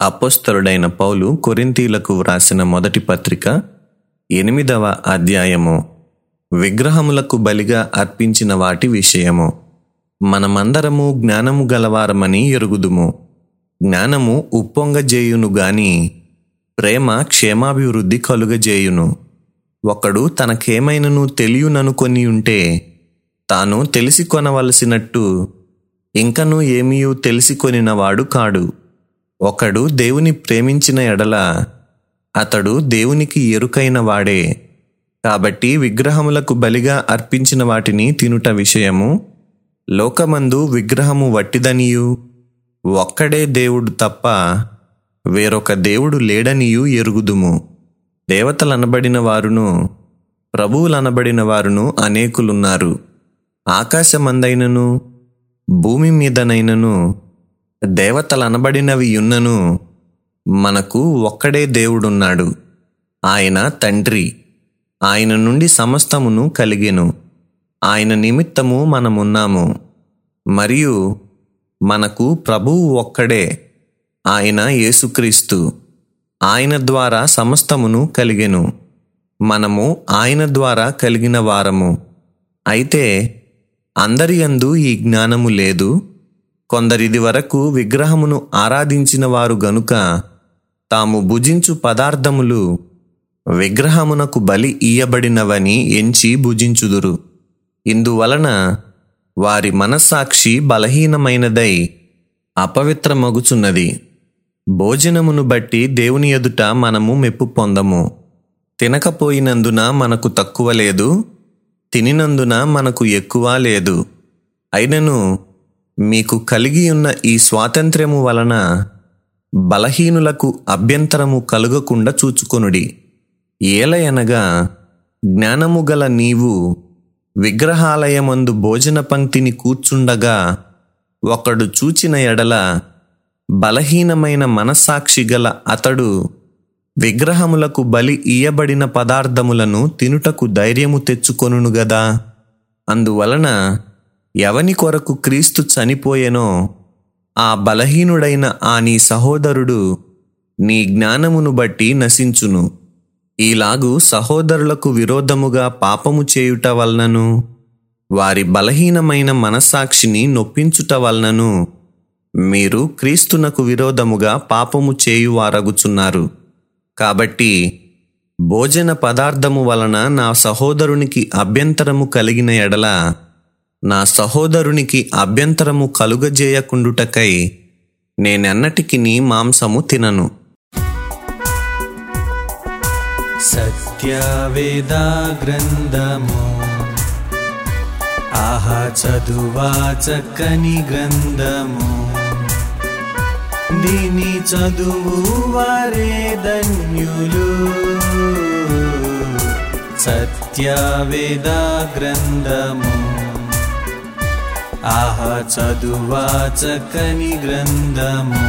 అపోస్తలుడైన పౌలు కొరింతీలకు వ్రాసిన మొదటి పత్రిక ఎనిమిదవ అధ్యాయము. విగ్రహములకు బలిగా అర్పించిన వాటి విషయము. మనమందరము జ్ఞానము గలవారమని ఎరుగుదుము. జ్ఞానము ఉప్పొంగజేయును గాని ప్రేమ క్షేమాభివృద్ధి కలుగజేయును. ఒకడు తనకేమైనను తెలియననుకొని ఉంటే తాను తెలిసి కొనవలసినట్టు ఇంకనూ ఏమీయూ తెలిసి కొనినవాడు కాడు. ఒకడు దేవుని ప్రేమించిన ఎడల అతడు దేవునికి ఎరుకైన వాడే. కాబట్టి విగ్రహములకు బలిగా అర్పించిన వాటిని తినుట విషయము లోకమందు విగ్రహము వట్టిదనియు. ఒక్కడే దేవుడు తప్ప వేరొక దేవుడు లేడనియు ఎరుగుదుము. దేవతలనబడిన వారును ప్రభువులనబడిన వారును అనేకులున్నారు. ఆకాశమందైనను భూమి మీదనైనను దేవతలనబడినవి యున్నను మనకు ఒక్కడే దేవుడున్నాడు. ఆయన తండ్రి. ఆయన నుండి సమస్తమును కలిగెను. ఆయన నిమిత్తము మనమున్నాము. మరియు మనకు ప్రభువు ఒక్కడే ఆయన యేసుక్రీస్తు. ఆయన ద్వారా సమస్తమును కలిగెను. మనము ఆయన ద్వారా కలిగిన వారము. అయితే అందరి యందు ఈ జ్ఞానము లేదు. కొందరిది వరకు విగ్రహమును ఆరాధించిన వారు గనుక తాము భుజించు పదార్థములు విగ్రహమునకు బలి ఇయ్యబడినవని ఎంచి భుజించుదురు. ఇందువలన వారి మనస్సాక్షి బలహీనమైనదై అపవిత్రమగుచున్నది. భోజనమును బట్టి దేవుని ఎదుట మనము మెప్పు పొందము. తినకపోయినందున మనకు తక్కువ లేదు తినినందున మనకు ఎక్కువ లేదు. అయినను మీకు కలిగి ఉన్న ఈ స్వాతంత్ర్యము వలన బలహీనులకు అభ్యంతరము కలుగకుండా చూచుకొనుడి. ఏలయనగా జ్ఞానము గల నీవు విగ్రహాలయమందు భోజన పంక్తిని కూర్చుండగా ఒకడు చూచిన ఎడల బలహీనమైన మనస్సాక్షి గల అతడు విగ్రహములకు బలి ఇయ్యబడిన పదార్థములను తినుటకు ధైర్యము తెచ్చుకొనును గదా. అందువలన ఎవని కొరకు క్రీస్తు చనిపోయెనో ఆ బలహీనుడైన ఆ నీ సహోదరుడు నీ జ్ఞానమును బట్టి నశించును. ఈలాగు సహోదరులకు విరోధముగా పాపము చేయుట వలనను వారి బలహీనమైన మనస్సాక్షిని నొప్పించుట వలనను మీరు క్రీస్తునకు విరోధముగా పాపము చేయువారగుచున్నారు. కాబట్టి భోజన పదార్థము వలన నా సహోదరునికి అభ్యంతరము కలిగిన ఎడల నా సహోదరునికి అభ్యంతరము కలుగజేయకుండుటకై నేనెన్నటికి నీ మాంసము తినను. సత్యవేదా గ్రంథము ఆహా చదువా చక్కని గ్రంథము. దీని చదువు వారే ధన్యులు. సత్యవేదా గ్రంథము ఆహా చదువా చక్కని గ్రంథము